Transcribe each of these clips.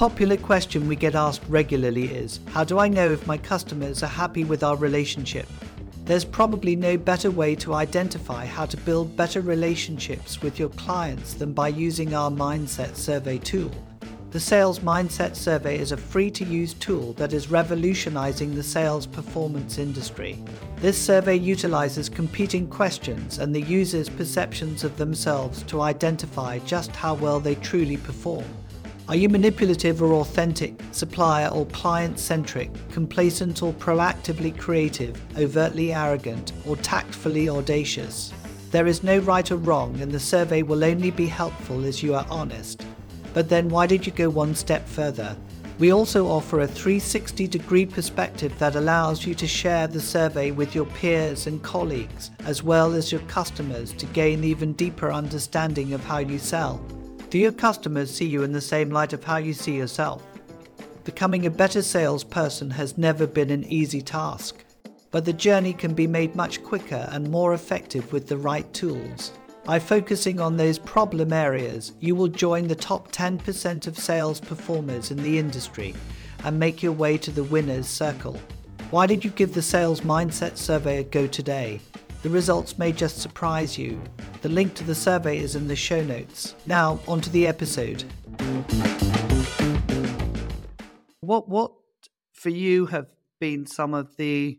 popular question we get asked regularly is How do I know if my customers are happy with our relationship? There's probably no better way to identify how to build better relationships with your clients than by using our Mindset Survey tool. The Sales Mindset Survey is a free to use tool that is revolutionizing the sales performance industry. This survey utilizes competing questions and the user's perceptions of themselves to identify just how well they truly perform. Are you manipulative or authentic, supplier or client centric, complacent or proactively creative, overtly arrogant, or tactfully audacious? There is no right or wrong, and the survey will only be helpful as you are honest. But then why did you go one step further? We also offer a 360 degree perspective that allows you to share the survey with your peers and colleagues, as well as your customers, to gain even deeper understanding of how you sell. Do your customers see you in the same light of how you see yourself? Becoming a better salesperson has never been an easy task, but the journey can be made much quicker and more effective with the right tools. By focusing on those problem areas, you will join the top 10% of sales performers in the industry and make your way to the winner's circle. Why did you give the Sales Mindset Survey a go today? The results may just surprise you. The link to the survey is in the show notes. Now, on to the episode. What what for you have been some of the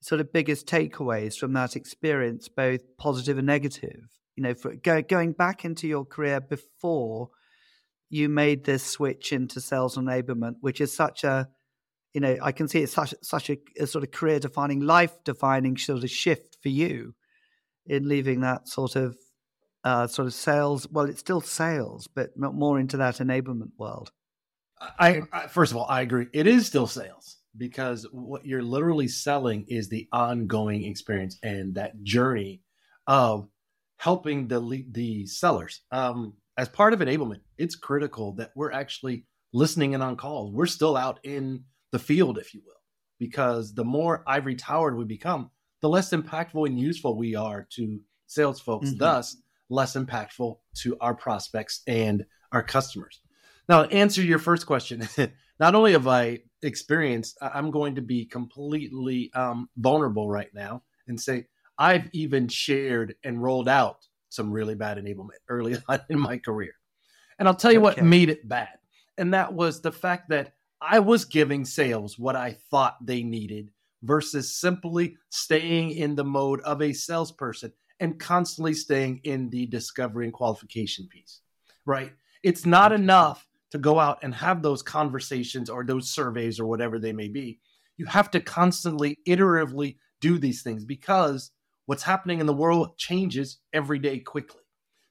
sort of biggest takeaways from that experience, both positive and negative? You know, for go, going back into your career before you made this switch into sales enablement, which is such a you know, I can see it's such such a, a sort of career defining, life defining sort of shift for you in leaving that sort of uh, sort of sales. Well, it's still sales, but more into that enablement world. I, I first of all, I agree. It is still sales because what you're literally selling is the ongoing experience and that journey of helping the the sellers. Um, as part of enablement, it's critical that we're actually listening in on calls. We're still out in the field, if you will, because the more ivory towered we become, the less impactful and useful we are to sales folks, mm-hmm. thus less impactful to our prospects and our customers. Now, to answer your first question, not only have I experienced, I'm going to be completely um, vulnerable right now and say I've even shared and rolled out some really bad enablement early on in my career. And I'll tell you okay. what made it bad. And that was the fact that I was giving sales what I thought they needed versus simply staying in the mode of a salesperson and constantly staying in the discovery and qualification piece, right? It's not enough to go out and have those conversations or those surveys or whatever they may be. You have to constantly, iteratively do these things because what's happening in the world changes every day quickly.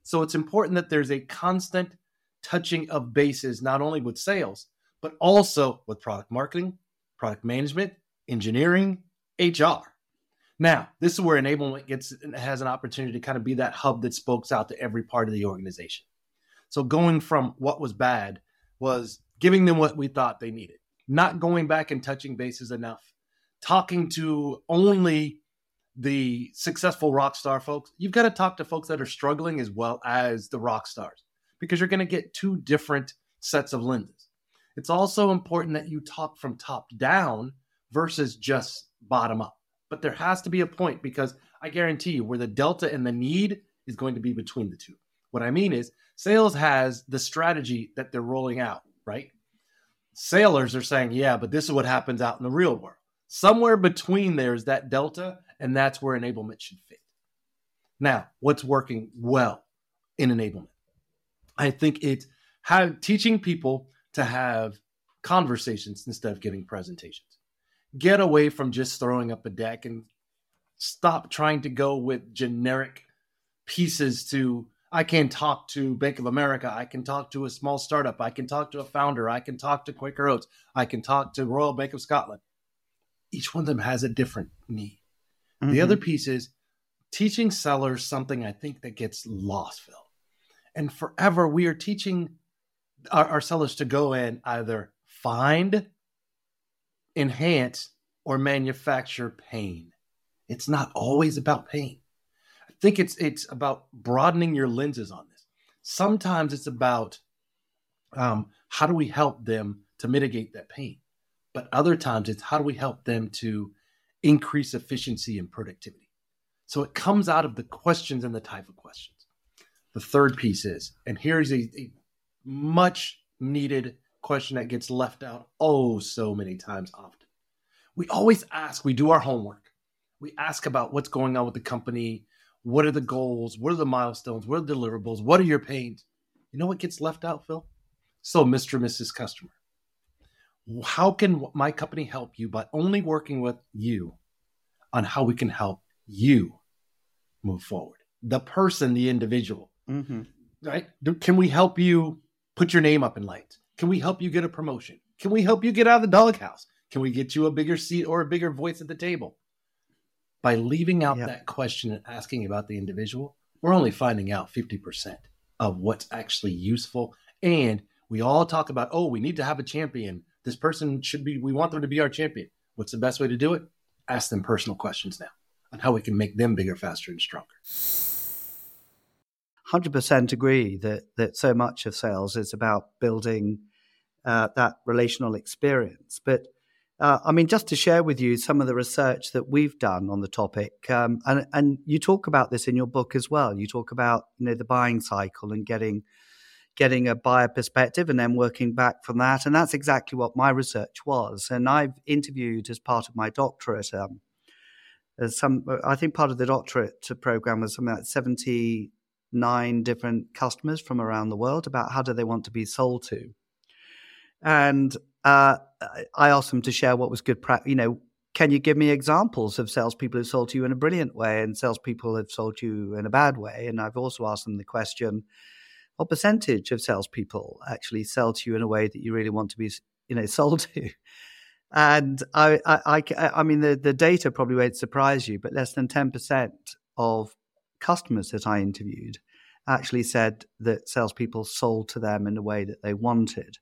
So it's important that there's a constant touching of bases, not only with sales, but also with product marketing, product management, engineering, HR. Now, this is where enablement gets has an opportunity to kind of be that hub that spokes out to every part of the organization. So going from what was bad was giving them what we thought they needed, not going back and touching bases enough, talking to only the successful rock star folks. You've got to talk to folks that are struggling as well as the rock stars because you're going to get two different sets of lenses. It's also important that you talk from top down versus just bottom up. But there has to be a point because I guarantee you where the delta and the need is going to be between the two. What I mean is, sales has the strategy that they're rolling out, right? Sailors are saying, yeah, but this is what happens out in the real world. Somewhere between there is that delta, and that's where enablement should fit. Now, what's working well in enablement? I think it's how teaching people to have conversations instead of giving presentations. Get away from just throwing up a deck and stop trying to go with generic pieces to I can talk to Bank of America, I can talk to a small startup, I can talk to a founder, I can talk to Quaker Oats, I can talk to Royal Bank of Scotland. Each one of them has a different need. Mm-hmm. The other piece is teaching sellers something I think that gets lost, Phil. And forever we are teaching our, our sellers to go and either find, enhance, or manufacture pain. It's not always about pain. I think it's it's about broadening your lenses on this. Sometimes it's about um, how do we help them to mitigate that pain? But other times it's how do we help them to increase efficiency and productivity? So it comes out of the questions and the type of questions. The third piece is, and here's a, a much needed question that gets left out oh so many times often. We always ask, we do our homework. We ask about what's going on with the company, what are the goals, what are the milestones, what are the deliverables, what are your pains? You know what gets left out, Phil? So, Mr. and Mrs. Customer, how can my company help you by only working with you on how we can help you move forward? The person, the individual, mm-hmm. right? Can we help you put your name up in lights? Can we help you get a promotion? Can we help you get out of the doghouse? Can we get you a bigger seat or a bigger voice at the table? By leaving out yep. that question and asking about the individual, we're only finding out 50% of what's actually useful. And we all talk about, oh, we need to have a champion. This person should be, we want them to be our champion. What's the best way to do it? Ask them personal questions now on how we can make them bigger, faster, and stronger. 100% agree that, that so much of sales is about building uh, that relational experience. But uh, I mean, just to share with you some of the research that we've done on the topic, um, and and you talk about this in your book as well. You talk about you know the buying cycle and getting getting a buyer perspective and then working back from that, and that's exactly what my research was. And I've interviewed as part of my doctorate. Um, some, I think part of the doctorate program was something like seventy nine different customers from around the world about how do they want to be sold to. And uh, I asked them to share what was good practice. You know, can you give me examples of salespeople who sold to you in a brilliant way and salespeople who have sold you in a bad way? And I've also asked them the question, what percentage of salespeople actually sell to you in a way that you really want to be, you know, sold to? And I, I, I, I mean, the, the data probably won't surprise you, but less than 10% of customers that I interviewed actually said that salespeople sold to them in the way that they wanted.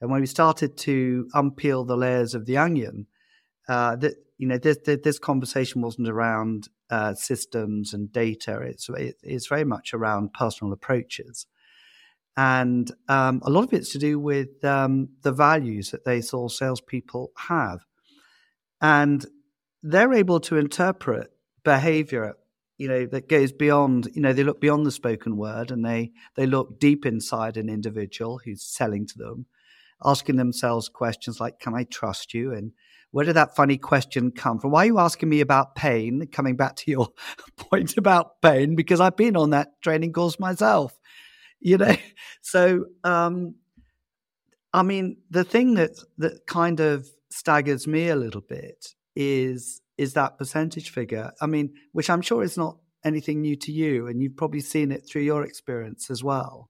And when we started to unpeel the layers of the onion, uh, that you know this, this conversation wasn't around uh, systems and data. It's it's very much around personal approaches, and um, a lot of it's to do with um, the values that they saw salespeople have, and they're able to interpret behavior you know that goes beyond you know they look beyond the spoken word and they they look deep inside an individual who's selling to them asking themselves questions like can i trust you? And where did that funny question come from? Why are you asking me about pain? Coming back to your point about pain because i've been on that training course myself you know? So um i mean the thing that that kind of staggers me a little bit is is that percentage figure. I mean, which I'm sure is not anything new to you, and you've probably seen it through your experience as well.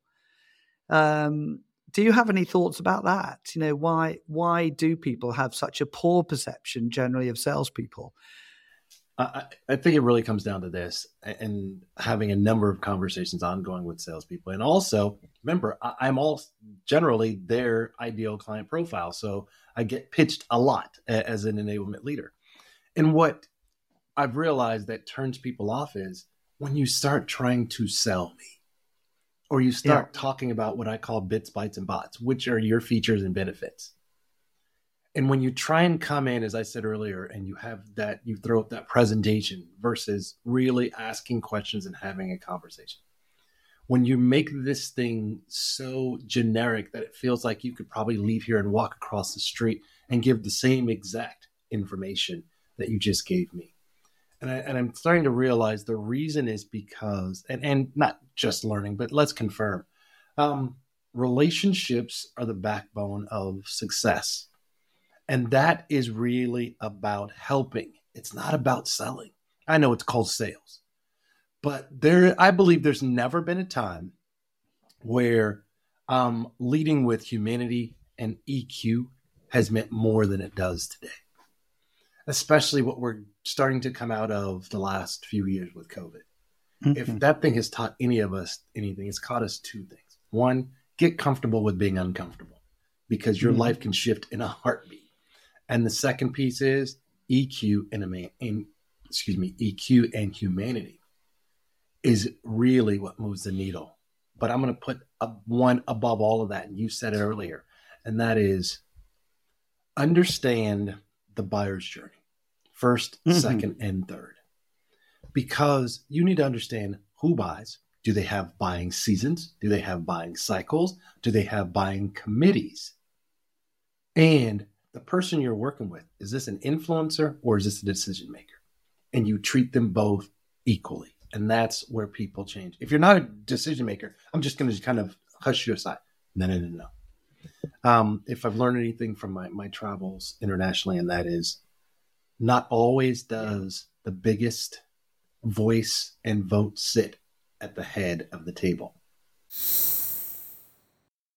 Um, do you have any thoughts about that? You know, why why do people have such a poor perception generally of salespeople? I, I think it really comes down to this, and having a number of conversations ongoing with salespeople, and also remember, I, am all generally their ideal client profile, so I get pitched a lot as an enablement leader. And what I've realized that turns people off is when you start trying to sell me or you start yeah. talking about what I call bits, bytes, and bots, which are your features and benefits. And when you try and come in, as I said earlier, and you have that, you throw up that presentation versus really asking questions and having a conversation. When you make this thing so generic that it feels like you could probably leave here and walk across the street and give the same exact information that you just gave me. And, I, and I'm starting to realize the reason is because, and, and not just learning, but let's confirm um, relationships are the backbone of success. And that is really about helping. It's not about selling. I know it's called sales, but there, I believe there's never been a time where um, leading with humanity and EQ has meant more than it does today especially what we're starting to come out of the last few years with COVID. Mm-hmm. If that thing has taught any of us anything, it's taught us two things. One, get comfortable with being uncomfortable because your mm-hmm. life can shift in a heartbeat. And the second piece is EQ and a man, in, excuse me, EQ and humanity is really what moves the needle but I'm going to put a, one above all of that. And you said it earlier, and that is understand the buyer's journey 1st mm-hmm. second, and third. Because you need to understand who buys. Do they have buying seasons? Do they have buying cycles? Do they have buying committees? And the person you're working with, is this an influencer or is this a decision maker? And you treat them both equally. And that's where people change. If you're not a decision maker, I'm just going to kind of hush you aside. No, no, no, no. Um, if I've learned anything from my, my travels internationally, and that is not always does the biggest voice and vote sit at the head of the table.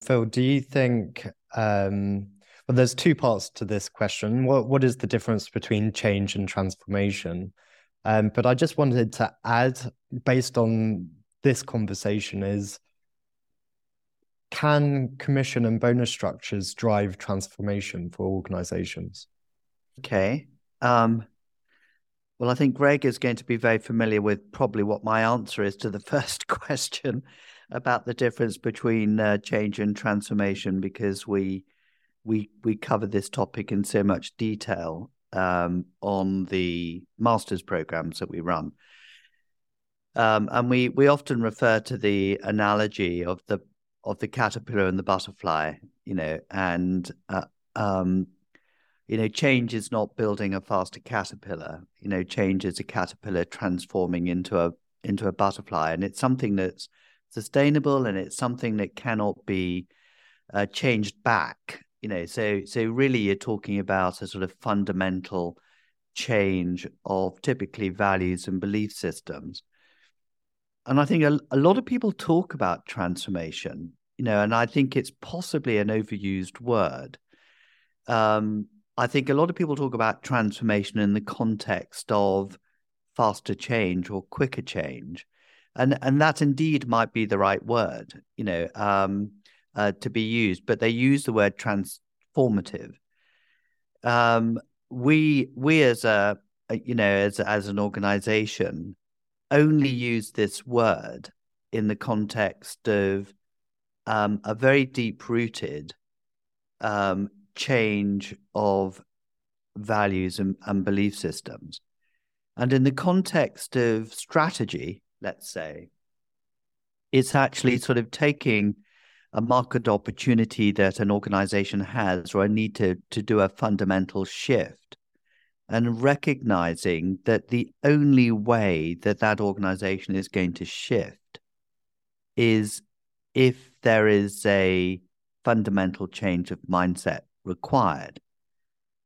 Phil, do you think um, well there's two parts to this question. What what is the difference between change and transformation? Um, but I just wanted to add, based on this conversation, is can commission and bonus structures drive transformation for organizations? Okay. Um, well, I think Greg is going to be very familiar with probably what my answer is to the first question about the difference between uh, change and transformation, because we we we cover this topic in so much detail um, on the masters programs that we run. Um, and we we often refer to the analogy of the of the caterpillar and the butterfly, you know, and uh, um, you know, change is not building a faster caterpillar. You know, change is a caterpillar transforming into a into a butterfly, and it's something that's sustainable and it's something that cannot be uh, changed back. You know, so so really, you're talking about a sort of fundamental change of typically values and belief systems. And I think a, a lot of people talk about transformation, you know, and I think it's possibly an overused word. Um, I think a lot of people talk about transformation in the context of faster change or quicker change, and and that indeed might be the right word, you know, um, uh, to be used. But they use the word transformative. Um, we we as a you know as as an organization only use this word in the context of um, a very deep rooted um, change of values and, and belief systems. And in the context of strategy, let's say, it's actually sort of taking a market opportunity that an organization has or a need to, to do a fundamental shift and recognizing that the only way that that organization is going to shift is if there is a fundamental change of mindset required.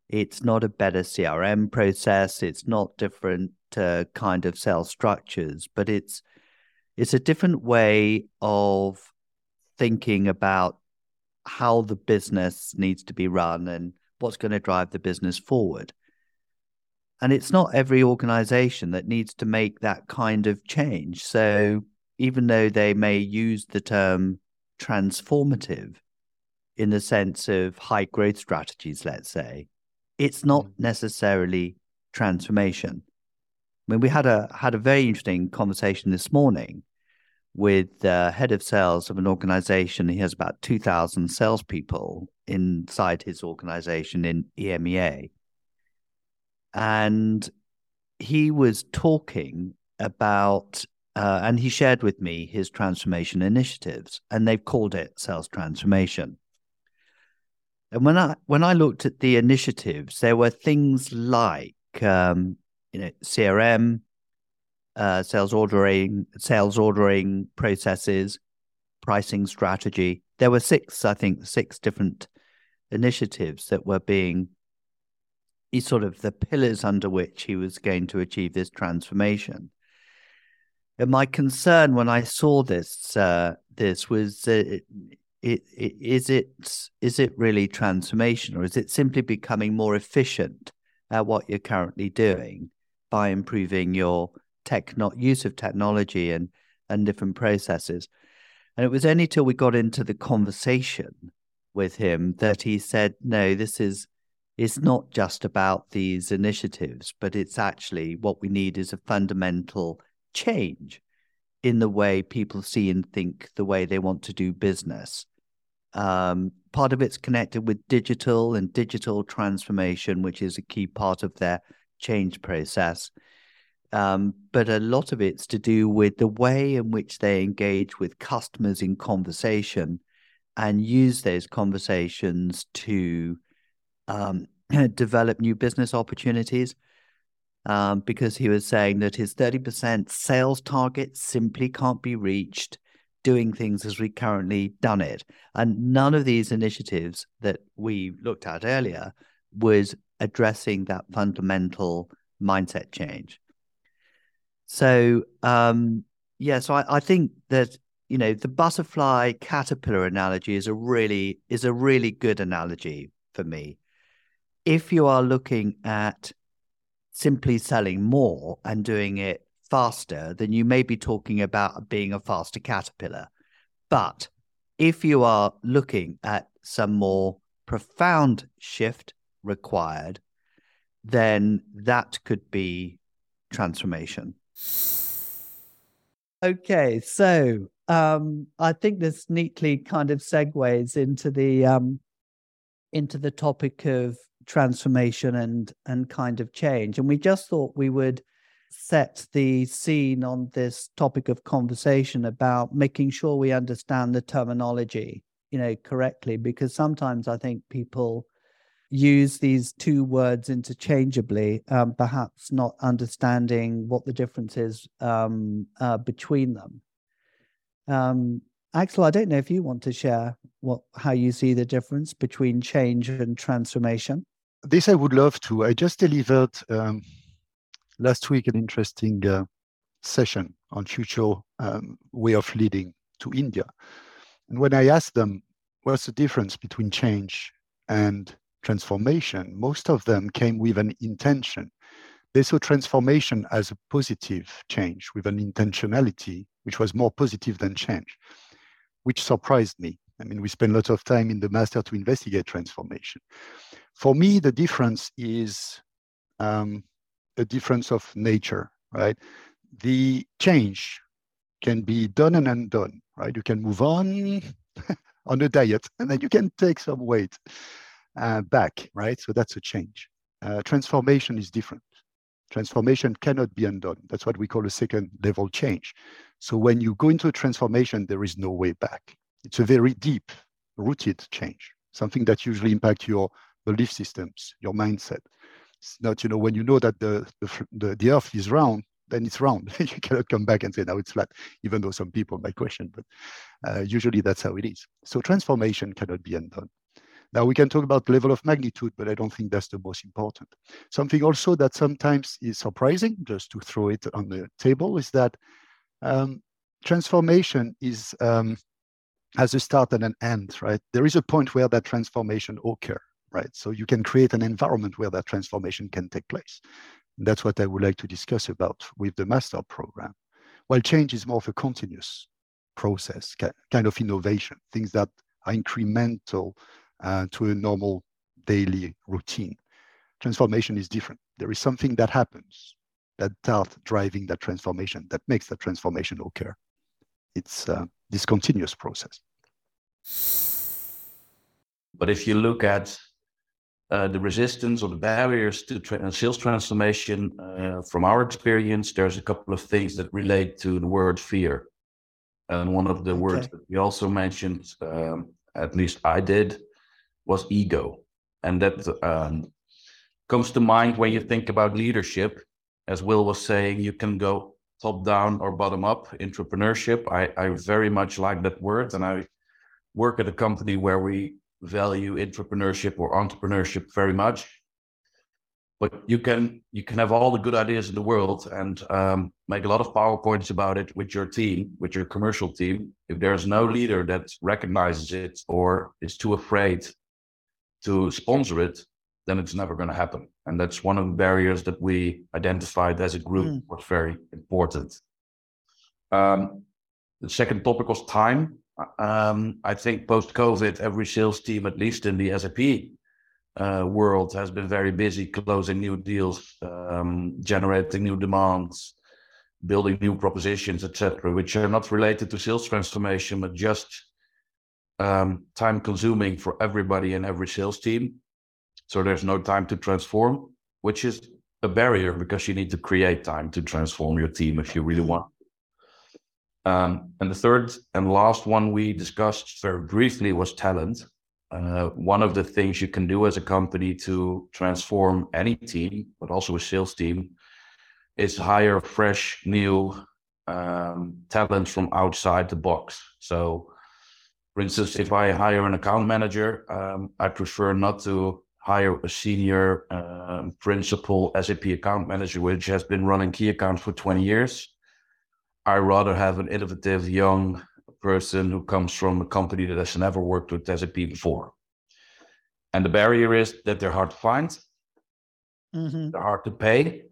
It's not a better CRM process. It's not different uh, kind of sales structures, but it's it's a different way of thinking about how the business needs to be run and what's going to drive the business forward. And it's not every organization that needs to make that kind of change. So even though they may use the term transformative, in the sense of high growth strategies, let's say, it's not mm. necessarily transformation. I mean, we had a had a very interesting conversation this morning with the head of sales of an organization. He has about two thousand salespeople inside his organization in EMEA, and he was talking about uh, and he shared with me his transformation initiatives, and they've called it sales transformation. And when I when I looked at the initiatives, there were things like um, you know CRM, uh, sales ordering, sales ordering processes, pricing strategy. There were six, I think, six different initiatives that were being sort of the pillars under which he was going to achieve this transformation. And my concern when I saw this uh, this was uh, it, it, is it is it really transformation or is it simply becoming more efficient at what you're currently doing by improving your techno- use of technology and and different processes? And it was only till we got into the conversation with him that he said no this is it's not just about these initiatives but it's actually what we need is a fundamental change in the way people see and think the way they want to do business. Um, part of it's connected with digital and digital transformation, which is a key part of their change process. Um, but a lot of it's to do with the way in which they engage with customers in conversation and use those conversations to um, develop new business opportunities. Um, because he was saying that his 30% sales target simply can't be reached doing things as we currently done it. And none of these initiatives that we looked at earlier was addressing that fundamental mindset change. So um, yeah, so I, I think that you know the butterfly caterpillar analogy is a really is a really good analogy for me. If you are looking at simply selling more and doing it faster, then you may be talking about being a faster caterpillar. But if you are looking at some more profound shift required, then that could be transformation. Okay, so um, I think this neatly kind of segues into the um, into the topic of transformation and and kind of change, and we just thought we would set the scene on this topic of conversation about making sure we understand the terminology, you know, correctly, because sometimes I think people use these two words interchangeably, um, perhaps not understanding what the difference is um, uh, between them. Um, Axel, I don't know if you want to share what how you see the difference between change and transformation. This I would love to. I just delivered um, last week an interesting uh, session on future um, way of leading to India, and when I asked them what's the difference between change and transformation, most of them came with an intention. They saw transformation as a positive change with an intentionality, which was more positive than change, which surprised me. I mean, we spend a lot of time in the master to investigate transformation. For me, the difference is um, a difference of nature, right? The change can be done and undone, right? You can move on on a diet and then you can take some weight uh, back, right? So that's a change. Uh, transformation is different. Transformation cannot be undone. That's what we call a second level change. So when you go into a transformation, there is no way back. It's a very deep rooted change, something that usually impacts your belief systems, your mindset. It's not, you know, when you know that the, the, the, earth is round, then it's round. you cannot come back and say now it's flat, even though some people might question, but uh, usually that's how it is. So transformation cannot be undone. Now we can talk about level of magnitude, but I don't think that's the most important. Something also that sometimes is surprising, just to throw it on the table, is that um, transformation is um, has a start and an end, right? There is a point where that transformation occur, right? So you can create an environment where that transformation can take place. That's what I would like to discuss about with the master program. While change is more of a continuous process, kind of innovation, things that are incremental uh, to a normal daily routine. Transformation is different. There is something that happens that starts driving that transformation, that makes that transformation occur. It's uh, this continuous process. But if you look at uh, the resistance or the barriers to tra- sales transformation, uh, from our experience, there's a couple of things that relate to the word fear. And one of the okay. words that we also mentioned, um, at least I did, was ego. And that um, comes to mind when you think about leadership. As Will was saying, you can go top down or bottom up entrepreneurship. I, I very much like that word. And I work at a company where we value intrapreneurship or entrepreneurship very much. But you can you can have all the good ideas in the world and um, make a lot of powerpoints about it with your team, with your commercial team. If there's no leader that recognizes it or is too afraid to sponsor it, then it's never going to happen. And that's one of the barriers that we identified as a group mm. was very important. Um, the second topic was time. Um, I think post COVID, every sales team, at least in the SAP uh, world, has been very busy closing new deals, um, generating new demands, building new propositions, etc., which are not related to sales transformation, but just um, time consuming for everybody in every sales team. So there's no time to transform, which is a barrier because you need to create time to transform your team if you really want. Um, and the third and last one we discussed very briefly was talent. Uh, one of the things you can do as a company to transform any team, but also a sales team, is hire fresh, new um, talent from outside the box. So, for instance, if I hire an account manager, um, I prefer not to hire a senior principal SAP account manager, which has been running key accounts for 20 years. I rather have an innovative young person who comes from a company that has never worked with SAP before. And the barrier is that they're hard to find, mm-hmm. they're hard to pay,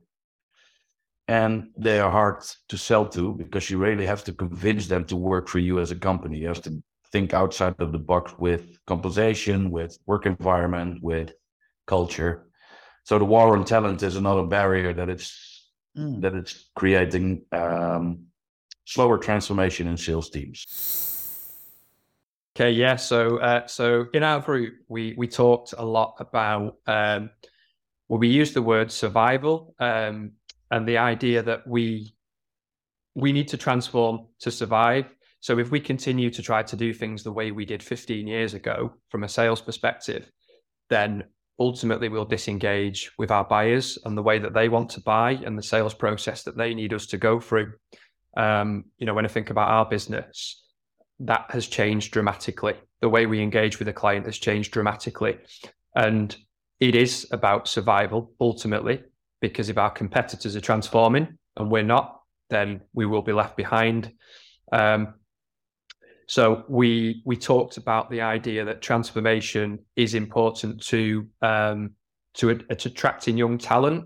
and they are hard to sell to because you really have to convince them to work for you as a company. You have to think outside of the box with compensation, with work environment, with culture. So the war on talent is another barrier that it's mm. that it's creating um, slower transformation in sales teams. Okay, yeah. So, uh, so in our group, we we talked a lot about um, well, we used the word survival um, and the idea that we we need to transform to survive. So, if we continue to try to do things the way we did 15 years ago from a sales perspective, then ultimately we'll disengage with our buyers and the way that they want to buy and the sales process that they need us to go through. Um, you know, when I think about our business, that has changed dramatically. The way we engage with a client has changed dramatically. And it is about survival ultimately, because if our competitors are transforming and we're not, then we will be left behind. Um, so we we talked about the idea that transformation is important to um, to, to attracting young talent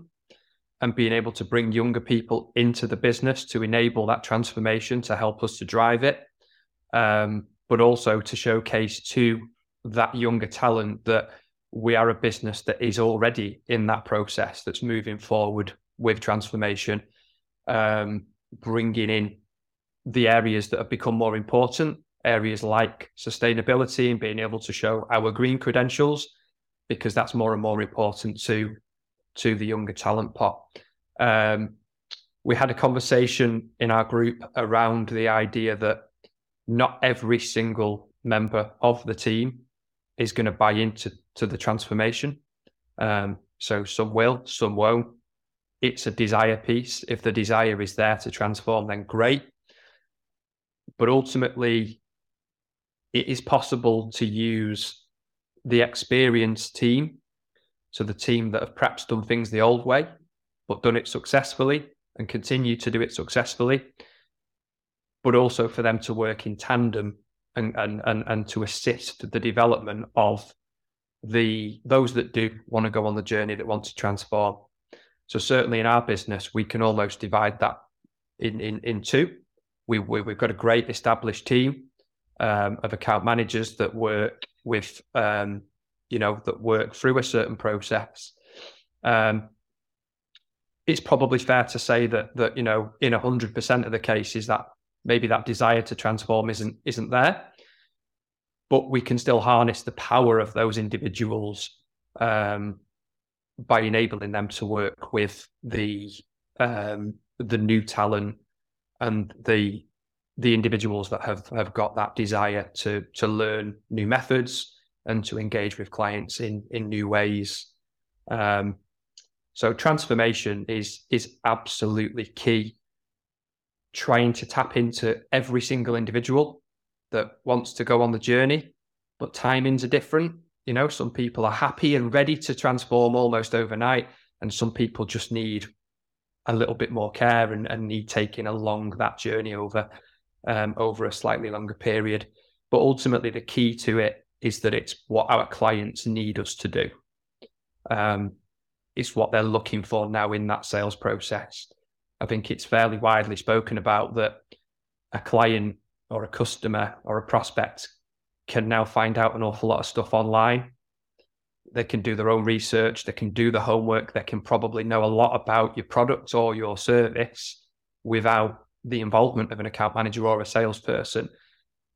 and being able to bring younger people into the business to enable that transformation to help us to drive it, um, but also to showcase to that younger talent that we are a business that is already in that process that's moving forward with transformation, um, bringing in the areas that have become more important, areas like sustainability and being able to show our green credentials, because that's more and more important to to the younger talent pot. Um, we had a conversation in our group around the idea that not every single member of the team is going to buy into to the transformation. Um, so some will, some won't. It's a desire piece. If the desire is there to transform, then great. But ultimately, it is possible to use the experienced team so the team that have perhaps done things the old way, but done it successfully and continue to do it successfully, but also for them to work in tandem and, and, and, and to assist the development of the those that do want to go on the journey that want to transform. So certainly in our business, we can almost divide that in in, in two. We, we have got a great established team um, of account managers that work with um, you know, that work through a certain process. Um, it's probably fair to say that that you know, in hundred percent of the cases, that maybe that desire to transform isn't isn't there, but we can still harness the power of those individuals um, by enabling them to work with the um, the new talent and the the individuals that have have got that desire to to learn new methods and to engage with clients in in new ways. Um, so transformation is is absolutely key. Trying to tap into every single individual that wants to go on the journey, but timings are different. You know, some people are happy and ready to transform almost overnight, and some people just need a little bit more care and, and need taking along that journey over um, over a slightly longer period. But ultimately, the key to it is that it's what our clients need us to do. Um, it's what they're looking for now in that sales process. I think it's fairly widely spoken about that a client or a customer or a prospect can now find out an awful lot of stuff online. They can do their own research, they can do the homework, they can probably know a lot about your product or your service, without the involvement of an account manager or a salesperson.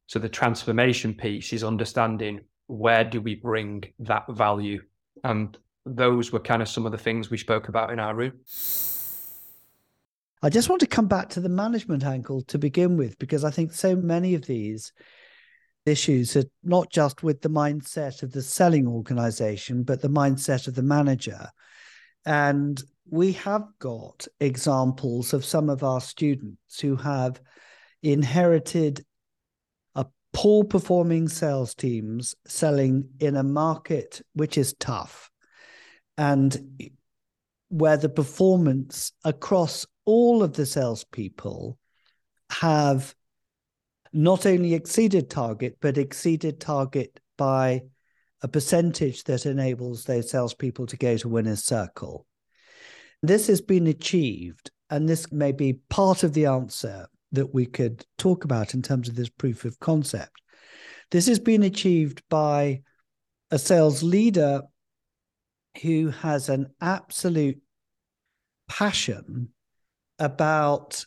So the transformation piece is understanding where do we bring that value? And those were kind of some of the things we spoke about in our room. I just want to come back to the management angle to begin with, because I think so many of these issues are not just with the mindset of the selling organization, but the mindset of the manager. And we have got examples of some of our students who have inherited poor performing sales teams selling in a market which is tough and where the performance across all of the salespeople have not only exceeded target, but exceeded target by a percentage that enables those salespeople to go to winner's circle. This has been achieved, and this may be part of the answer that we could talk about in terms of this proof of concept. This has been achieved by a sales leader who has an absolute passion about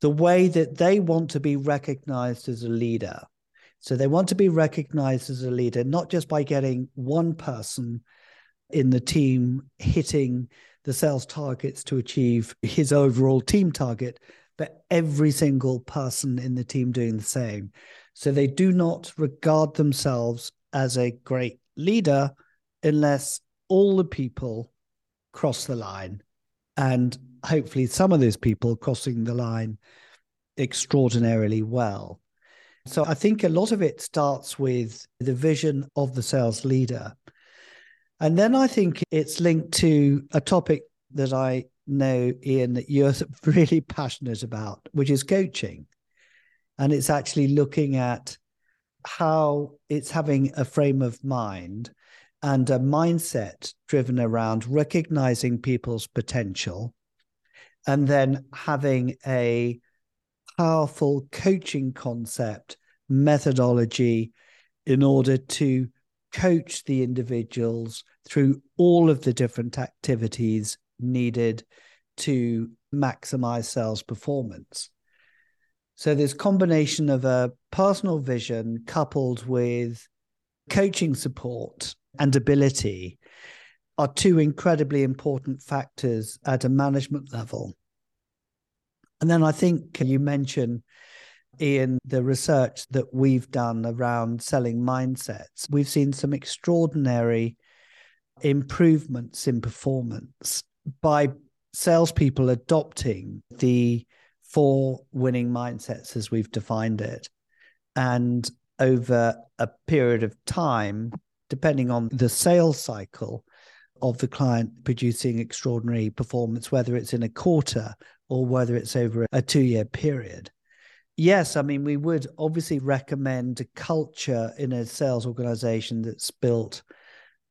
the way that they want to be recognized as a leader. So they want to be recognized as a leader, not just by getting one person in the team hitting the sales targets to achieve his overall team target, but every single person in the team doing the same. So they do not regard themselves as a great leader unless all the people cross the line. And hopefully, some of those people crossing the line extraordinarily well. So I think a lot of it starts with the vision of the sales leader. And then I think it's linked to a topic that I know, Ian, that you're really passionate about, which is coaching. And it's actually looking at how it's having a frame of mind and a mindset driven around recognizing people's potential and then having a powerful coaching concept methodology in order to coach the individuals through all of the different activities needed to maximize sales performance. So, this combination of a personal vision coupled with coaching support and ability are two incredibly important factors at a management level. And then I think you mentioned Ian, the research that we've done around selling mindsets, we've seen some extraordinary improvements in performance by salespeople adopting the four winning mindsets as we've defined it. And over a period of time, depending on the sales cycle of the client producing extraordinary performance, whether it's in a quarter or whether it's over a two year period. Yes, I mean, we would obviously recommend a culture in a sales organization that's built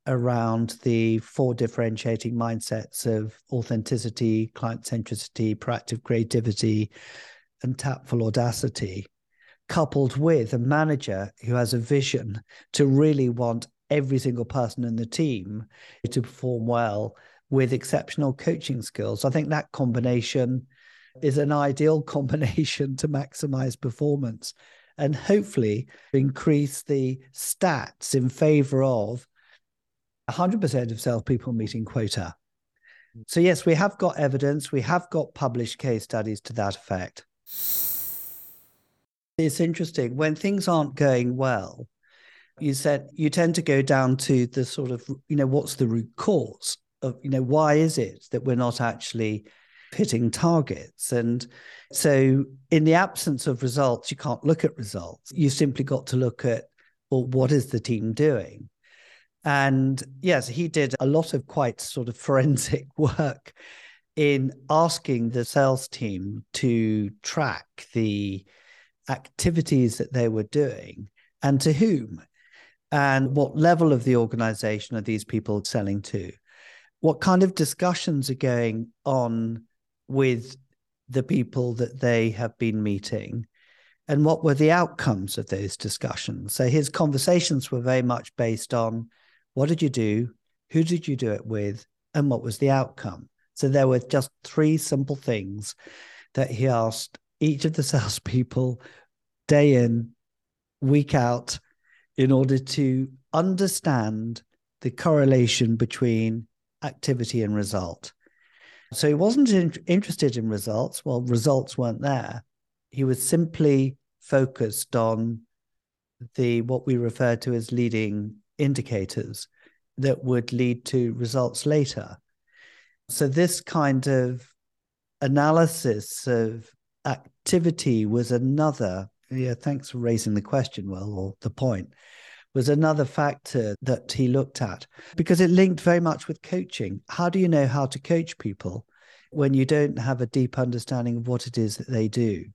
around the four differentiating mindsets of authenticity, client centricity, proactive creativity, and tactful audacity, coupled with a manager who has a vision to really want every single person in the team to perform well with exceptional coaching skills. I think that combination is an ideal combination to maximize performance and hopefully increase the stats in favor of 100% of salespeople meeting quota. Mm. So, yes, we have got evidence, we have got published case studies to that effect. It's interesting when things aren't going well, you said you tend to go down to the sort of, you know, what's the root cause of, you know, why is it that we're not actually hitting targets. And so, in the absence of results, you can't look at results. You simply got to look at, well, what is the team doing? And yes, he did a lot of quite sort of forensic work in asking the sales team to track the activities that they were doing and to whom and what level of the organization are these people selling to what kind of discussions are going on with the people that they have been meeting and what were the outcomes of those discussions. So his conversations were very much based on what did you do, who did you do it with, and what was the outcome. So there were just three simple things that he asked each of the salespeople day in, week out, in order to understand the correlation between activity and result. So he wasn't in, interested in results. Well, results weren't there. He was simply focused on the what we refer to as leading indicators that would lead to results later. So this kind of analysis of activity was another. Yeah, thanks for raising the question, well, or the point was another factor that he looked at because it linked very much with coaching. How do you know how to coach people when you don't have a deep understanding of what it is that they do?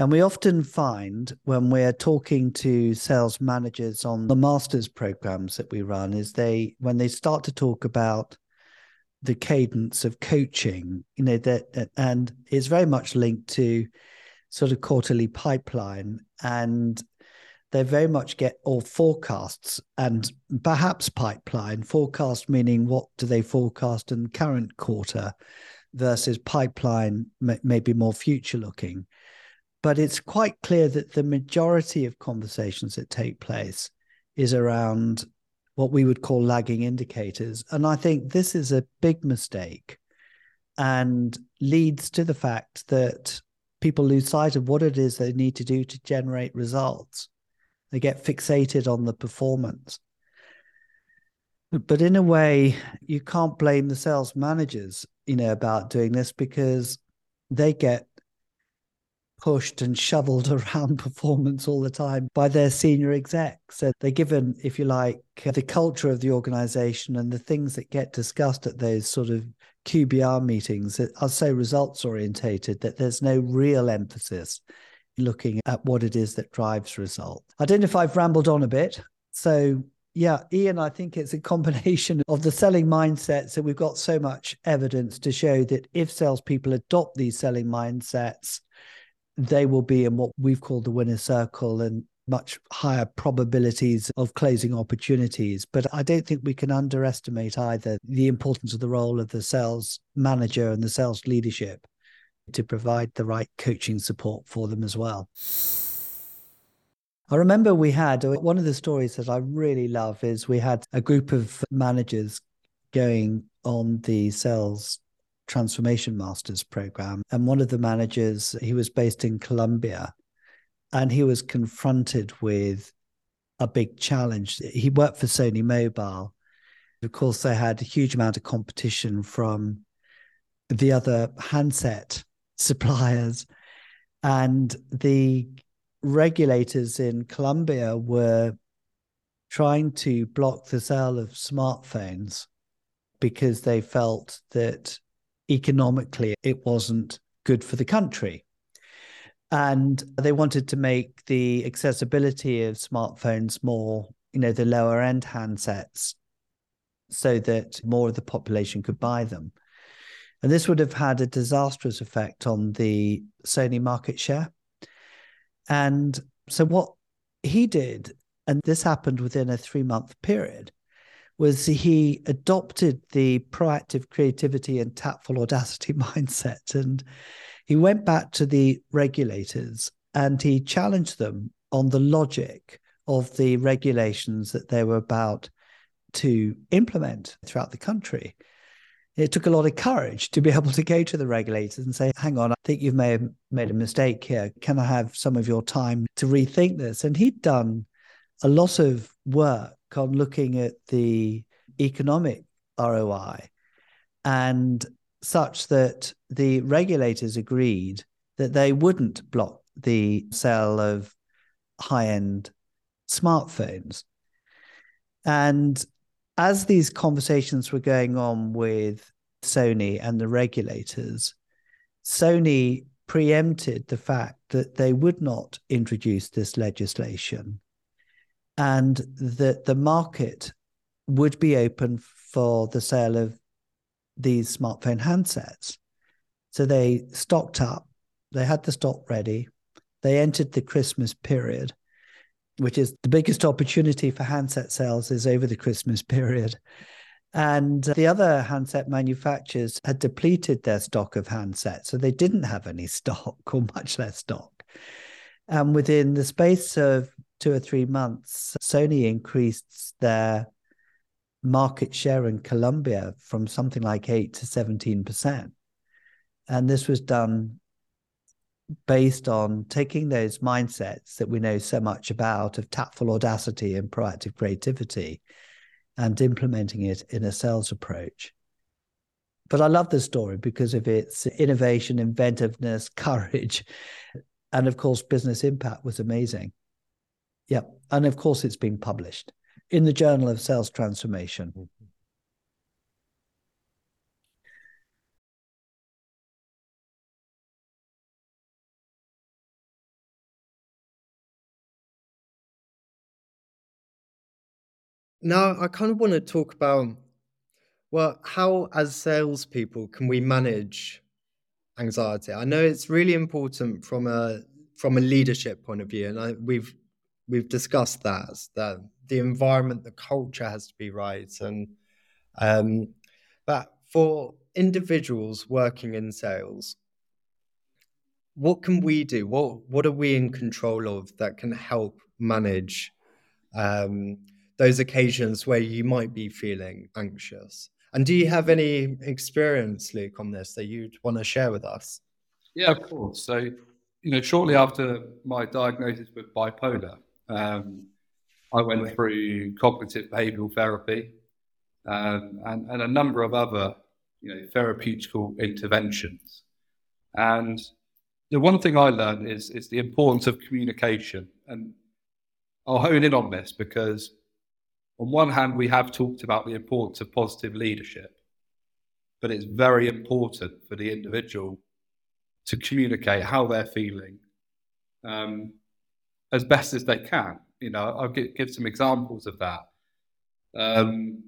And we often find when we're talking to sales managers on the master's programs that we run is they when they start to talk about the cadence of coaching, you know, that and it's very much linked to sort of quarterly pipeline and they very much get all forecasts and perhaps pipeline forecast meaning what do they forecast in the current quarter versus pipeline maybe more future looking but it's quite clear that the majority of conversations that take place is around what we would call lagging indicators. And I think this is a big mistake and leads to the fact that people lose sight of what it is they need to do to generate results. They get fixated on the performance. But in a way, you can't blame the sales managers, you know, about doing this because they get pushed and shoveled around performance all the time by their senior execs. So they're given, if you like, uh, the culture of the organization and the things that get discussed at those sort of QBR meetings that are so results orientated that there's no real emphasis looking at what it is that drives result. I don't know if I've rambled on a bit. So yeah, Ian, I think it's a combination of the selling mindsets that we've got so much evidence to show that if salespeople adopt these selling mindsets, they will be in what we've called the winner circle and much higher probabilities of closing opportunities. But I don't think we can underestimate either the importance of the role of the sales manager and the sales leadership to provide the right coaching support for them as well. I remember we had one of the stories that I really love is we had a group of managers going on the sales Transformation Masters program. And one of the managers, he was based in Colombia, and he was confronted with a big challenge. He worked for Sony Mobile. Of course, they had a huge amount of competition from the other handset suppliers. And the regulators in Colombia were trying to block the sale of smartphones because they felt that economically it wasn't good for the country. And they wanted to make the accessibility of smartphones more, you know, the lower end handsets so that more of the population could buy them. And this would have had a disastrous effect on the Sony market share. And so what he did, and this happened within a three month period, was he adopted the proactive creativity and tactful audacity mindset. And he went back to the regulators and he challenged them on the logic of the regulations that they were about to implement throughout the country. It took a lot of courage to be able to go to the regulators and say, hang on, I think you've made, made a mistake here. Can I have some of your time to rethink this? And he'd done a lot of work on looking at the economic ROI and such that the regulators agreed that they wouldn't block the sale of high end smartphones. And as these conversations were going on with Sony and the regulators, Sony preempted the fact that they would not introduce this legislation and that the market would be open for the sale of these smartphone handsets. So they stocked up, they had the stock ready, they entered the Christmas period, which is the biggest opportunity for handset sales is over the Christmas period. And the other handset manufacturers had depleted their stock of handsets, so they didn't have any stock or much less stock. And within the space of two or three months, Sony increased their market share in Colombia from something like 8 to 17%. And this was done based on taking those mindsets that we know so much about of tactful audacity and proactive creativity and implementing it in a sales approach. But I love this story because of its innovation, inventiveness, courage, and of course, business impact was amazing. Yep. And of course, it's been published in the Journal of Sales Transformation. Mm-hmm. Now, I kind of want to talk about well, how as salespeople can we manage anxiety? I know it's really important from a from a leadership point of view, and I, we've we've discussed that that the environment, the culture has to be right, and um, but for individuals working in sales, what can we do? What what are we in control of that can help manage um, those occasions where you might be feeling anxious? And do you have any experience, Luke, on this that you'd want to share with us? Yeah, of course. So, you know, shortly after my diagnosis with bipolar, um, I went through cognitive behavioral therapy um, and, and a number of other, you know, therapeutical interventions. And the one thing I learned is is the importance of communication. And I'll hone in on this because, on one hand, we have talked about the importance of positive leadership, but it's very important for the individual to communicate how they're feeling um, as best as they can. You know, I'll give, give some examples of that. Um,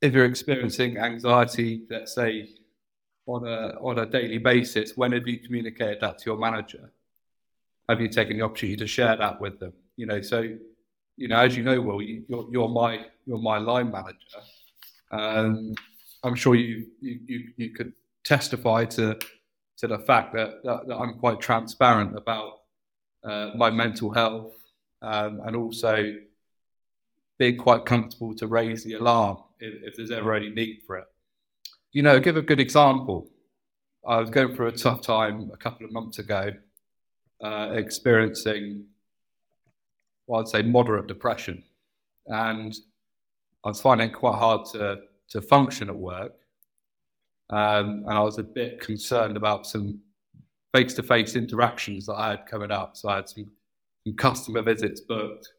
if you're experiencing anxiety, let's say on a on a daily basis, when have you communicated that to your manager? Have you taken the opportunity to share that with them? You know, so you know, as you know, well, you, are you're my you're my line manager. Um, I'm sure you, you you you could testify to to the fact that, that, that I'm quite transparent about uh, my mental health um, and also being quite comfortable to raise the alarm if, if, there's ever any need for it. You know, give a good example. I was going through a tough time a couple of months ago, uh, experiencing, well, I'd say moderate depression. And I was finding it quite hard to, to function at work. Um, and I was a bit concerned about some face to face interactions that I had coming up. So I had some some customer visits booked,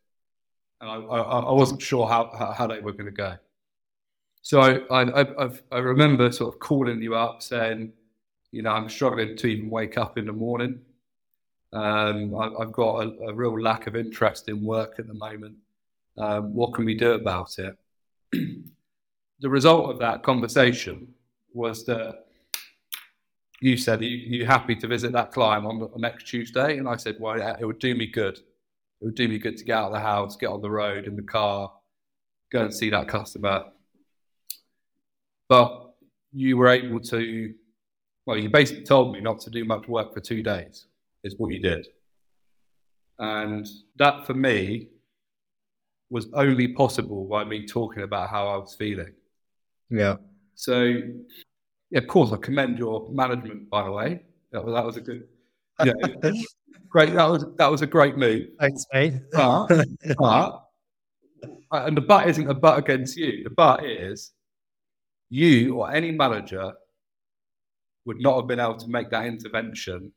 and I, I, I wasn't sure how, how, they were going to go. So I, I, I remember sort of calling you up saying, you know, I'm struggling to even wake up in the morning. Um, I, have got a, a, real lack of interest in work at the moment. Um, what can we do about it? the result of that conversation was that you said, are you, happy to visit that client on, the, next Tuesday? And I said, well, yeah, it would do me good. It would do me good to get out of the house, get on the road in the car, go and see that customer. But you were able to, well, you basically told me not to do much work for two days, is what you did. And that for me was only possible by me talking about how I was feeling. Yeah. So yeah, of course, I commend your management. By the way, that was, that was a good, yeah, great. That was that was a great move. Thanks, mate. But, but and the but isn't a but against you. The but is you or any manager would not have been able to make that intervention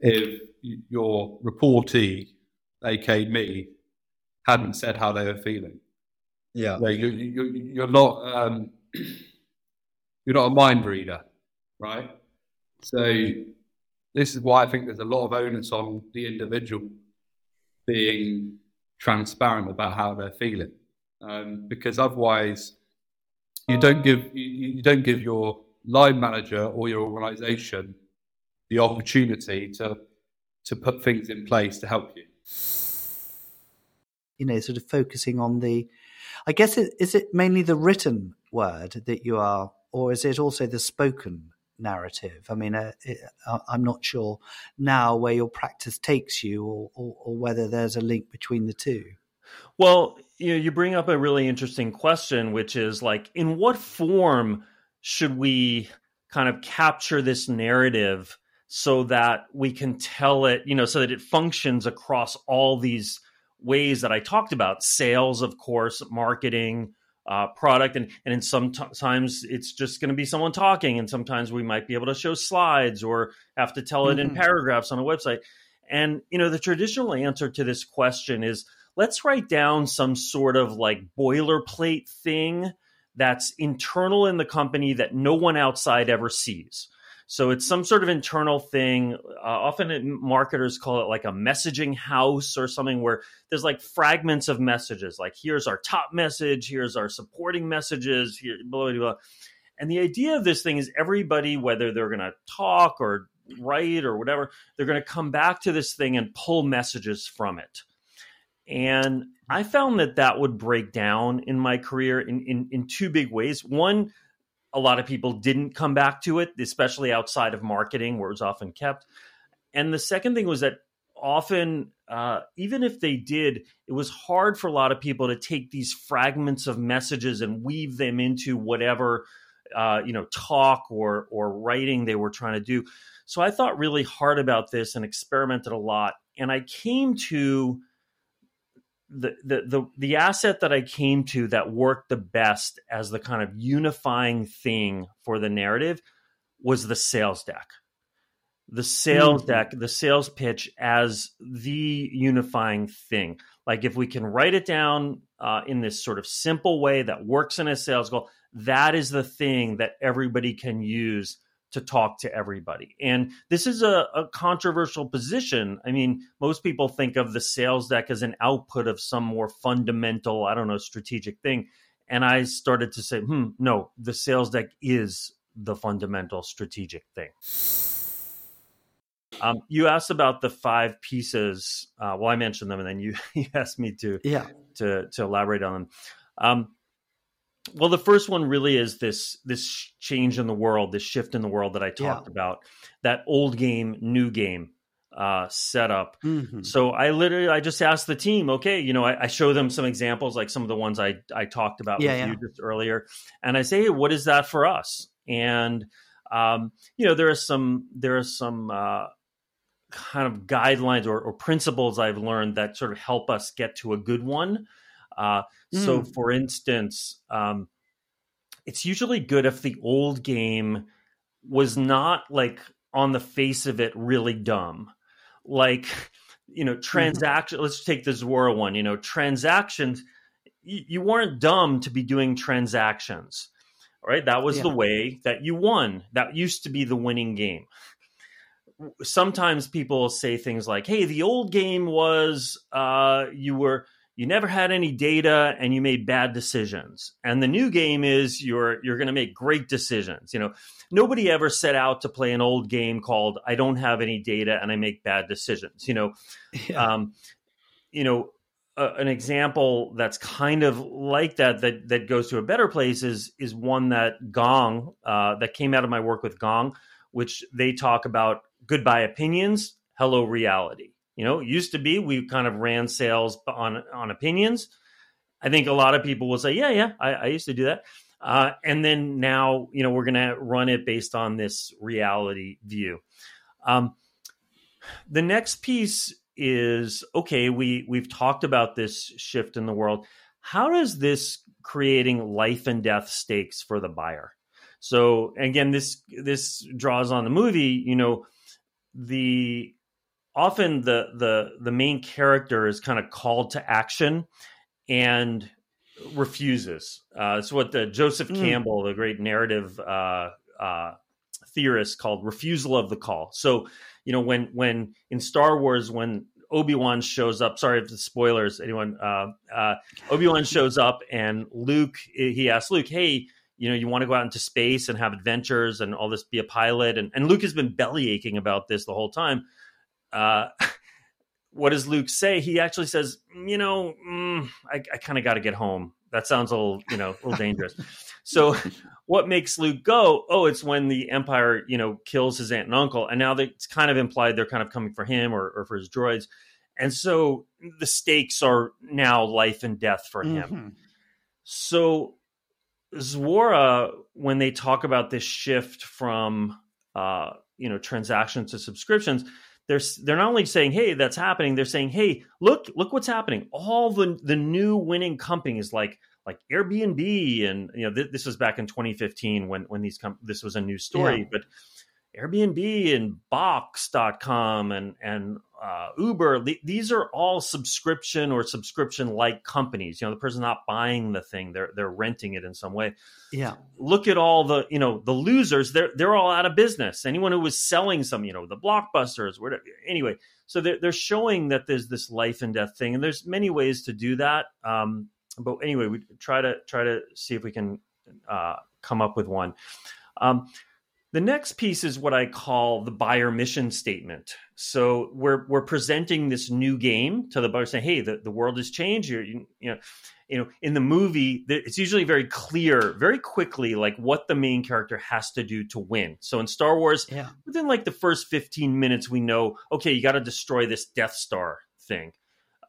if your reportee, aka me, hadn't said how they were feeling. Yeah, you, you, you're not. Um, you're not a mind reader, right? So this is why I think there's a lot of onus on the individual being transparent about how they're feeling, um, because otherwise you don't give you, you don't give your line manager or your organisation the opportunity to to put things in place to help you. you know, sort of focusing on the, I guess, it, is it mainly the written word that you are, or is it also the spoken narrative? I mean, uh, it, I'm not sure now where your practice takes you or, or, or whether there's a link between the two. Well, you know, you bring up a really interesting question, which is like, in what form should we kind of capture this narrative so that we can tell it, you know, so that it functions across all these ways that I talked about sales, of course, marketing, uh, product, and and in sometimes it's just going to be someone talking, and sometimes we might be able to show slides or have to tell it mm-hmm. in paragraphs on a website. And you know, the traditional answer to this question is let's write down some sort of like boilerplate thing that's internal in the company that no one outside ever sees. So it's some sort of internal thing. Uh, often marketers call it like a messaging house or something where there's like fragments of messages. Like here's our top message, here's our supporting messages, here, blah, blah, blah. And the idea of this thing is everybody, whether they're going to talk or write or whatever, they're going to come back to this thing and pull messages from it. And I found that that would break down in my career in, in, in two big ways. One, a lot of people didn't come back to it, especially outside of marketing, where it was often kept. And the second thing was that often, uh, even if they did, it was hard for a lot of people to take these fragments of messages and weave them into whatever uh, you know talk or or writing they were trying to do. So I thought really hard about this and experimented a lot, and I came to the, the the the asset that I came to that worked the best as the kind of unifying thing for the narrative was the sales deck. The sales mm-hmm. deck, the sales pitch as the unifying thing. Like if we can write it down uh, in this sort of simple way that works in a sales goal, that is the thing that everybody can use to talk to everybody. And this is a, a, controversial position. I mean, most people think of the sales deck as an output of some more fundamental, I don't know, strategic thing. And I started to say, hmm, no, the sales deck is the fundamental strategic thing. Um, you asked about the five pieces. Uh, well, I mentioned them, and then you, you asked me to yeah. to to elaborate on them. Um, well the first one really is this this change in the world this shift in the world that i talked yeah. about that old game new game uh, setup mm-hmm. so i literally i just asked the team okay you know I, I, show them some examples like some of the ones i i talked about yeah, with yeah. you just earlier and i say hey, what is that for us and um, you know there are some there are some uh, kind of guidelines or, or principles i've learned that sort of help us get to a good one uh, mm. So, for instance, um, it's usually good if the old game was not like on the face of it really dumb. Like, you know, transaction. Mm-hmm. Let's take the Zuora one. You know, transactions. You, you weren't dumb to be doing transactions, right? That was yeah. the way that you won. That used to be the winning game sometimes people say things like, "Hey, the old game was uh, you were you never had any data and you made bad decisions. And the new game is you're you're going to make great decisions. You know, nobody ever set out to play an old game called I don't have any data and I make bad decisions. You know, yeah. um, you know, uh, an example that's kind of like that that that goes to a better place is is one that Gong uh, that came out of my work with Gong, which they talk about goodbye opinions, hello reality you know, used to be we kind of ran sales on on opinions. I think a lot of people will say, "Yeah, yeah, I, I used to do that." Uh, and then now, you know, we're going to run it based on this reality view. Um, the next piece is okay. We we've talked about this shift in the world. How does this creating life and death stakes for the buyer? So again, this this draws on the movie. You know, the often the the the main character is kind of called to action and refuses. Uh, it's what the Joseph mm. Campbell, the great narrative uh, uh, theorist, called refusal of the call. So you know when when in Star Wars when Obi Wan shows up. Sorry if the spoilers. Anyone? Uh, uh, Obi Wan shows up, and Luke. He asks Luke, "Hey, you know, you want to go out into space and have adventures and all this, be a pilot?" And, and Luke has been belly aching about this the whole time uh, what does Luke say? He actually says, you know, mm, I, I kind of got to get home. That sounds a little, you know, a little dangerous. so, what makes Luke go? Oh, it's when the Empire, you know, kills his aunt and uncle, and now it's kind of implied they're kind of coming for him or, or for his droids, and so the stakes are now life and death for him. Mm-hmm. So, Zuora, when they talk about this shift from, uh, you know, transactions to subscriptions, they're they're not only saying hey that's happening they're saying hey look look what's happening all the the new winning companies like like Airbnb and you know th- this was back in 2015 when when these com- this was a new story yeah. but Airbnb and Box.com and and uh, Uber, these are all subscription or subscription like companies. You know, the person's not buying the thing; they're they're renting it in some way. Yeah. Look at all the you know the losers; they're they're all out of business. Anyone who was selling some, you know, the blockbusters, whatever. Anyway, so they're they're showing that there's this life and death thing, and there's many ways to do that. Um, but anyway, we try to try to see if we can uh, come up with one. Um, the next piece is what I call the buyer mission statement. So we're we're presenting this new game to the buyer, saying, "Hey, the, the world has changed. You're, you, you know, you know, in the movie, it's usually very clear, very quickly, like what the main character has to do to win. So in Star Wars, yeah. within like the first fifteen minutes, we know, okay, you got to destroy this Death Star thing,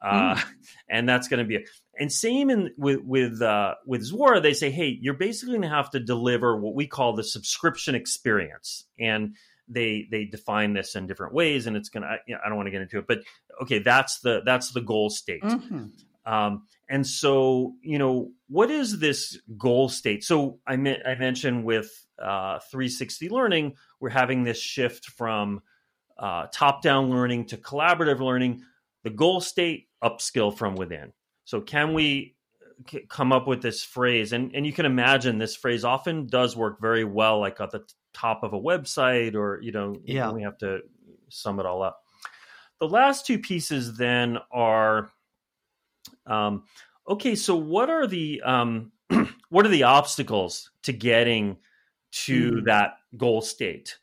uh, mm. and that's going to be it. And same in with with uh, with Zuora, they say, hey, you're basically going to have to deliver what we call the subscription experience, and they they define this in different ways, and it's gonna. You know, I don't want to get into it, but okay, that's the that's the goal state. Mm-hmm. Um, and so, you know, what is this goal state? So I, me- I mentioned with uh, 360 learning, we're having this shift from uh, top down learning to collaborative learning. The goal state, upskill from within. So can we uh, come up with this phrase? And and you can imagine this phrase often does work very well, like at the top of a website, or you know, yeah. we have to sum it all up. The last two pieces then are, um, okay. So what are the um, what are the obstacles to getting to mm. that goal state?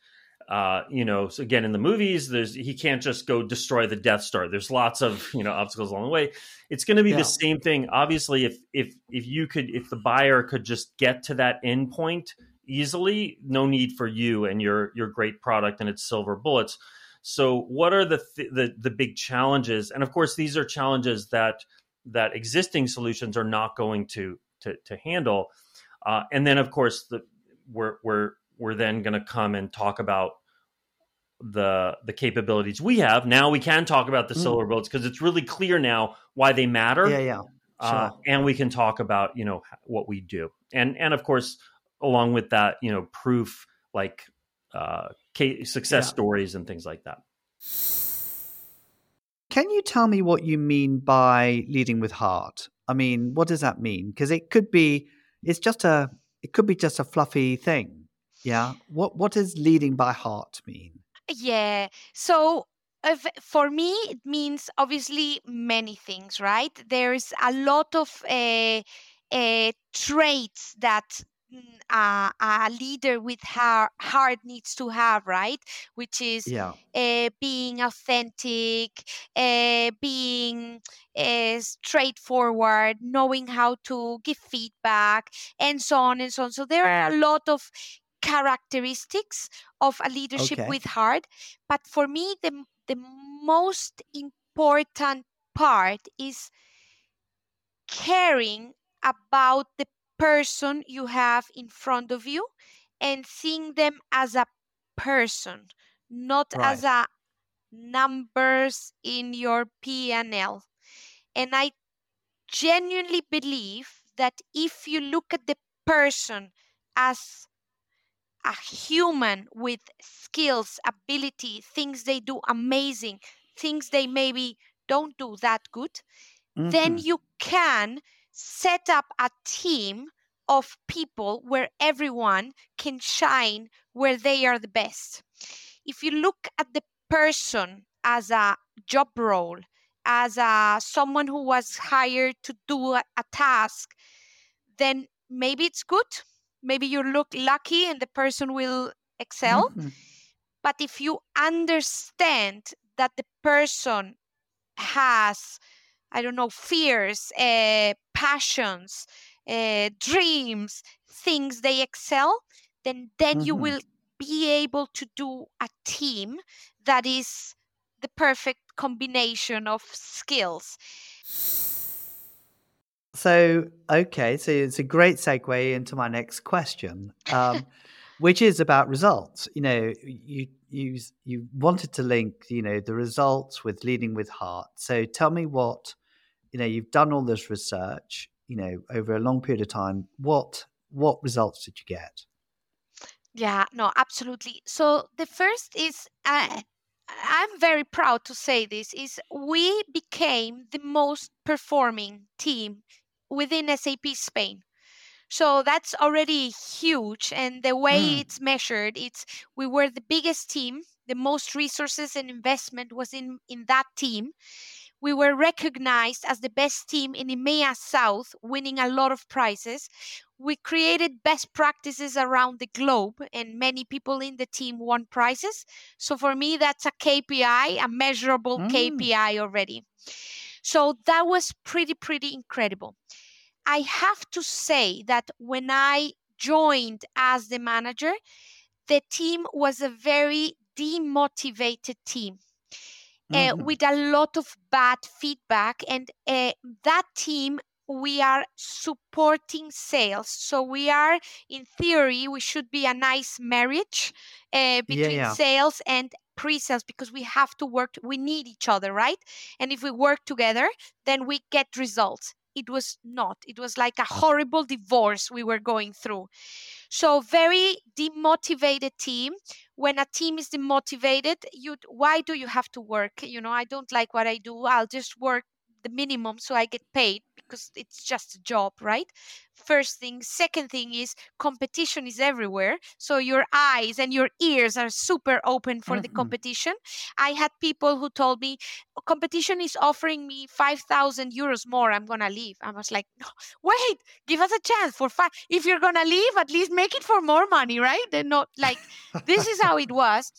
Uh, you know, so again in the movies, there's he can't just go destroy the Death Star. There's lots of you know obstacles along the way. It's going to be yeah. the same thing. Obviously, if if if you could, if the buyer could just get to that end point easily, no need for you and your your great product and its silver bullets. So, what are the th- the the big challenges? And of course, these are challenges that that existing solutions are not going to to, to handle. Uh, and then, of course, the we're we're we're then going to come and talk about the the capabilities we have. Now we can talk about the mm. silver bullets because it's really clear now why they matter. Yeah, yeah. Uh, sure. Uh, and we can talk about you know what we do, and and of course along with that you know proof like uh, case, success yeah. stories and things like that. Can you tell me what you mean by leading with heart? I mean, what does that mean? Because it could be it's just a it could be just a fluffy thing yeah. What what does leading by heart mean? Yeah. So if, for me, it means obviously many things, right? There's a lot of uh, uh, traits that mm, a, leader with her heart needs to have, right? Which is yeah. uh, being authentic, uh, being uh, straightforward, knowing how to give feedback, and so on and so on. So there are a lot of characteristics of a leadership okay. with heart but for me the the most important part is caring about the person you have in front of you and seeing them as a person not right. as a numbers in your P&L and I genuinely believe that if you look at the person as a human with skills, ability, things they do amazing, things they maybe don't do that good, mm-hmm. then you can set up a team of people where everyone can shine where they are the best. If you look at the person as a job role, as a someone who was hired to do a, a task, then maybe it's good maybe you look lucky and the person will excel. Mm-hmm. But if you understand that the person has I don't know, fears, uh, passions, uh, dreams, things they excel, then then mm-hmm. you will be able to do a team that is the perfect combination of skills. So, okay, so it's a great segue into my next question, um, which is about results. You know, you you you wanted to link, you know, the results with leading with heart. So, tell me what, you know, you've done all this research, you know, over a long period of time. What what results did you get? Yeah, no, absolutely. So the first is uh, I'm very proud to say this is we became the most performing team within SAP Spain. So that's already huge and the way mm. it's measured it's we were the biggest team, the most resources and investment was in in that team we were recognized as the best team in EMEA South, winning a lot of prizes. We created best practices around the globe, and many people in the team won prizes. So for me, that's a KPI, a measurable mm. KPI already. So that was pretty, pretty incredible. I have to say that when I joined as the manager, the team was a very demotivated team uh, mm-hmm. with a lot of bad feedback. And uh, that team, we are supporting sales. So we are, in theory, we should be a nice marriage uh, between yeah, yeah. sales and pre-sales because we have to work we need each other right? And if we work together then we get results. It was not. It was like a horrible divorce we were going through. So very demotivated team. When a team is demotivated you why do you have to work? You know i don't like what i do. I'll just work the minimum so i get paid because it's just a job right? First thing second thing is competition is everywhere so your eyes and your ears are super open for mm-hmm. the competition. I had people who told me oh, competition is offering me 5000 euros more i'm gonna leave. I was like no, wait give us a chance for five if you're gonna leave at least make it for more money right? Then not like this is how it was.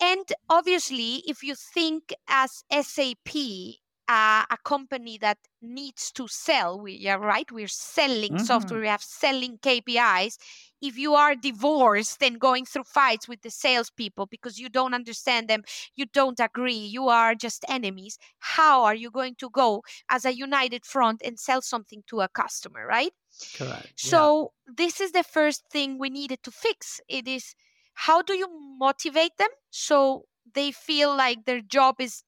And obviously if you think as sap uh, a company that needs to sell we are right? We're selling mm-hmm. software we have selling kpis if you are divorced and going through fights with the salespeople because you don't understand them you don't agree you are just enemies how are you going to go as a united front and sell something to a customer right? Correct so yeah. this is the first thing we needed to fix. It is how do you motivate them? So they feel like their job is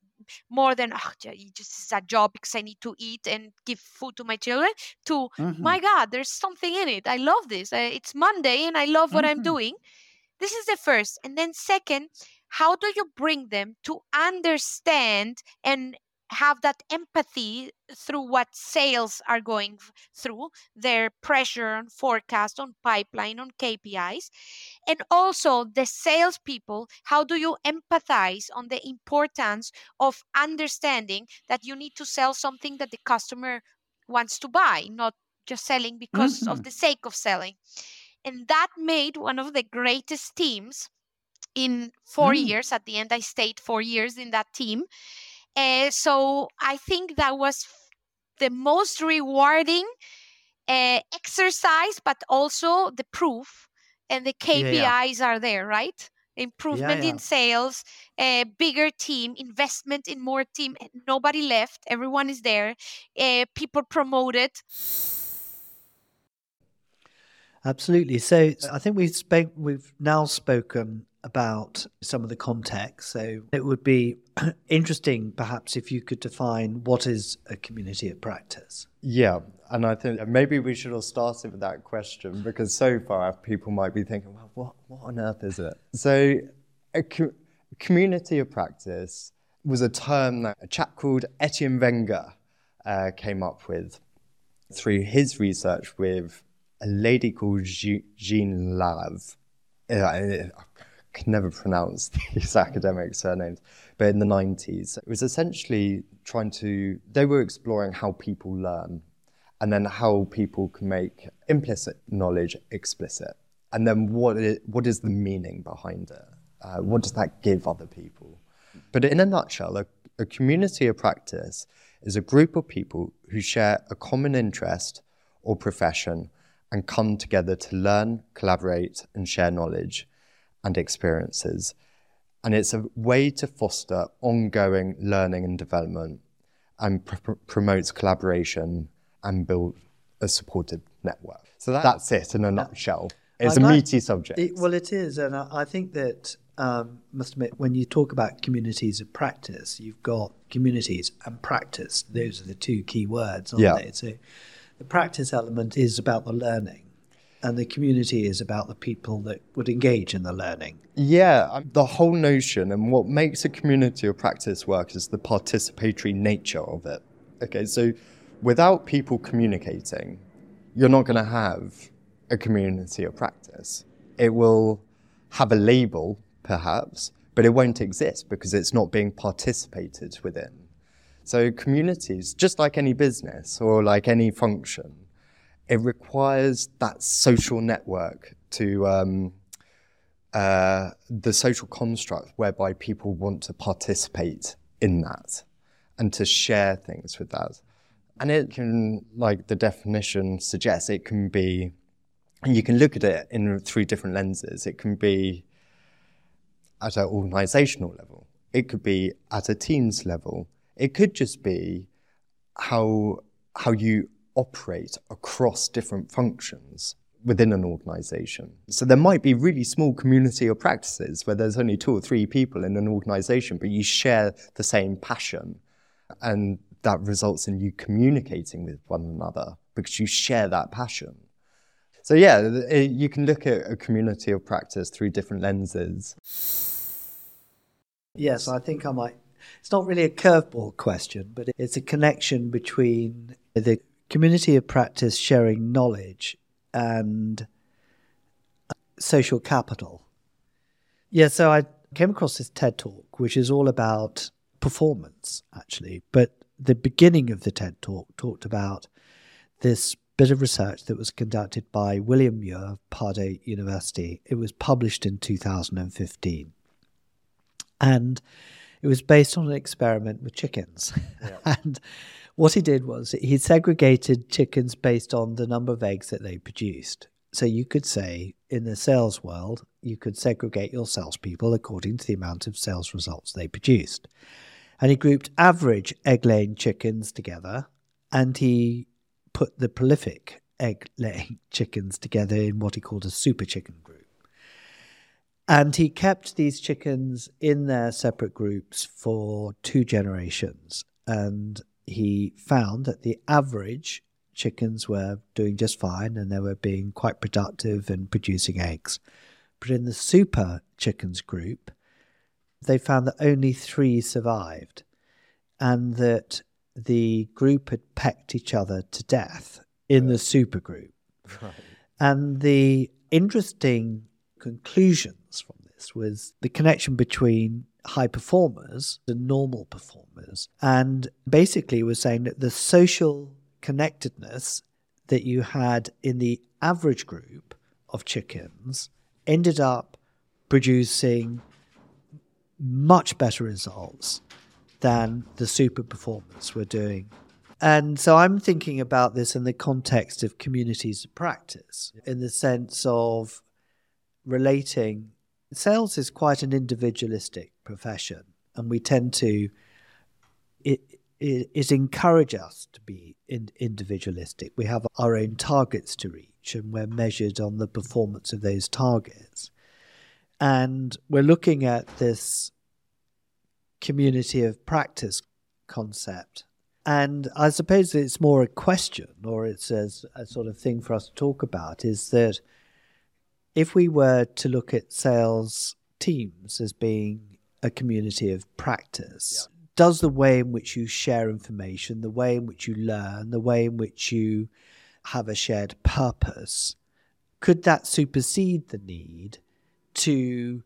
more than oh, just is a job because I need to eat and give food to my children to mm-hmm. my God, there's something in it. I love this. Uh, it's Monday and I love what mm-hmm. I'm doing. This is the first. And then second, how do you bring them to understand and have that empathy through what sales are going through their pressure on forecast on pipeline on kpis and also the salespeople how do you empathize on the importance of understanding that you need to sell something that the customer wants to buy not just selling because mm-hmm. of the sake of selling and that made one of the greatest teams in four mm. years at the end i stayed four years in that team uh, so I think that was the most rewarding uh, exercise, but also the proof and the KPIs yeah, yeah. are there, right? Improvement yeah, in sales, a bigger team, investment in more team. Nobody left. Everyone is there. Uh, people promoted. Absolutely. So I think we've spoke, we've now spoken about some of the context. So it would be interesting, perhaps, if you could define what is a community of practice. Yeah, and I think maybe we should have started with that question because so far people might be thinking, well, what, what on earth is it? So, a co- community of practice was a term that a chap called Etienne Wenger uh, came up with through his research with a lady called Jean Lave. Uh, can never pronounce these academic surnames, but in the 90s, it was essentially trying to, they were exploring how people learn and then how people can make implicit knowledge explicit. And then what is, what is the meaning behind it? Uh, what does that give other people? But in a nutshell, a A community of practice is a group of people who share a common interest or profession and come together to learn, collaborate, and share knowledge and experiences. And it's a way to foster ongoing learning and development and pr- promotes collaboration and build a supported network. So that, that's it in a nutshell. It's I a meaty subject. It, well, it is. And I, I think that, um, must admit, when you talk about communities of practice, you've got communities and practice. Those are the two key words, aren't yeah. they? So the practice element is about the learning and the community is about the people that would engage in the learning. Yeah, um, the whole notion and what makes a community of practice work is the participatory nature of it. Okay, so without people communicating, you're not going to have a community of practice. It will have a label, perhaps, but it won't exist because it's not being participated within. So, communities, just like any business or like any function, it requires that social network to um, uh, the social construct whereby people want to participate in that and to share things with that. And it can, like the definition suggests, it can be, and you can look at it in through different lenses. It can be at an organizational level. It could be at a team's level. It could just be how how you operate across different functions within an organization. So there might be really small community or practices where there's only two or three people in an organization, but you share the same passion. And that results in you communicating with one another because you share that passion. So, yeah, you can look at a community of practice through different lenses. Yes, I think I might. It's not really a curveball question, but it's a connection between the community of practice sharing knowledge and social capital. Yeah, so I came across this TED talk, which is all about performance, actually. But the beginning of the TED talk talked about this bit of research that was conducted by William Muir of Purdue University. It was published in 2015. And it was based on an experiment with chickens. Yeah. and what he did was he segregated chickens based on the number of eggs that they produced. So you could say in the sales world, you could segregate your salespeople according to the amount of sales results they produced. And he grouped average egg laying chickens together and he put the prolific egg laying chickens together in what he called a super chicken group. And he kept these chickens in their separate groups for two generations. And he found that the average chickens were doing just fine and they were being quite productive and producing eggs. But in the super chickens group, they found that only three survived and that the group had pecked each other to death in the super group. Right. And the interesting conclusions from this was the connection between high performers and normal performers. And basically, was saying that the social connectedness that you had in the average group of chickens ended up producing much better results than the super performers were doing. And so I'm thinking about this in the context of communities of practice, in the sense of relating sales is quite an individualistic profession, and we tend to it it, it encourage us to be in, individualistic. We have our own targets to reach, and we're measured on the performance of those targets. And we're looking at this community of practice concept. And I suppose it's more a question, or it's a, a sort of thing for us to talk about, is that if we were to look at sales teams as being a community of practice, yeah. does the way in which you share information, the way in which you learn, the way in which you have a shared purpose, could that supersede the need to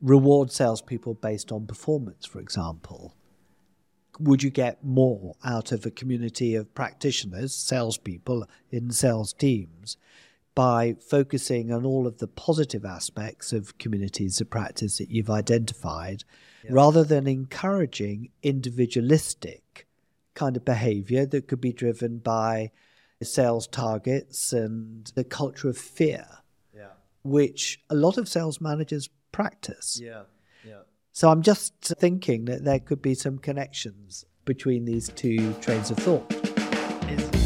reward salespeople based on performance, for example? Would you get more out of a community of practitioners, salespeople in sales teams, by focusing on all of the positive aspects of communities of practice that you've identified yeah. rather than encouraging individualistic kind of behavior that could be driven by sales targets and the culture of fear, yeah. which a lot of sales managers practice. Yeah. Yeah. So I'm just thinking that there could be some connections between these two trains of thought.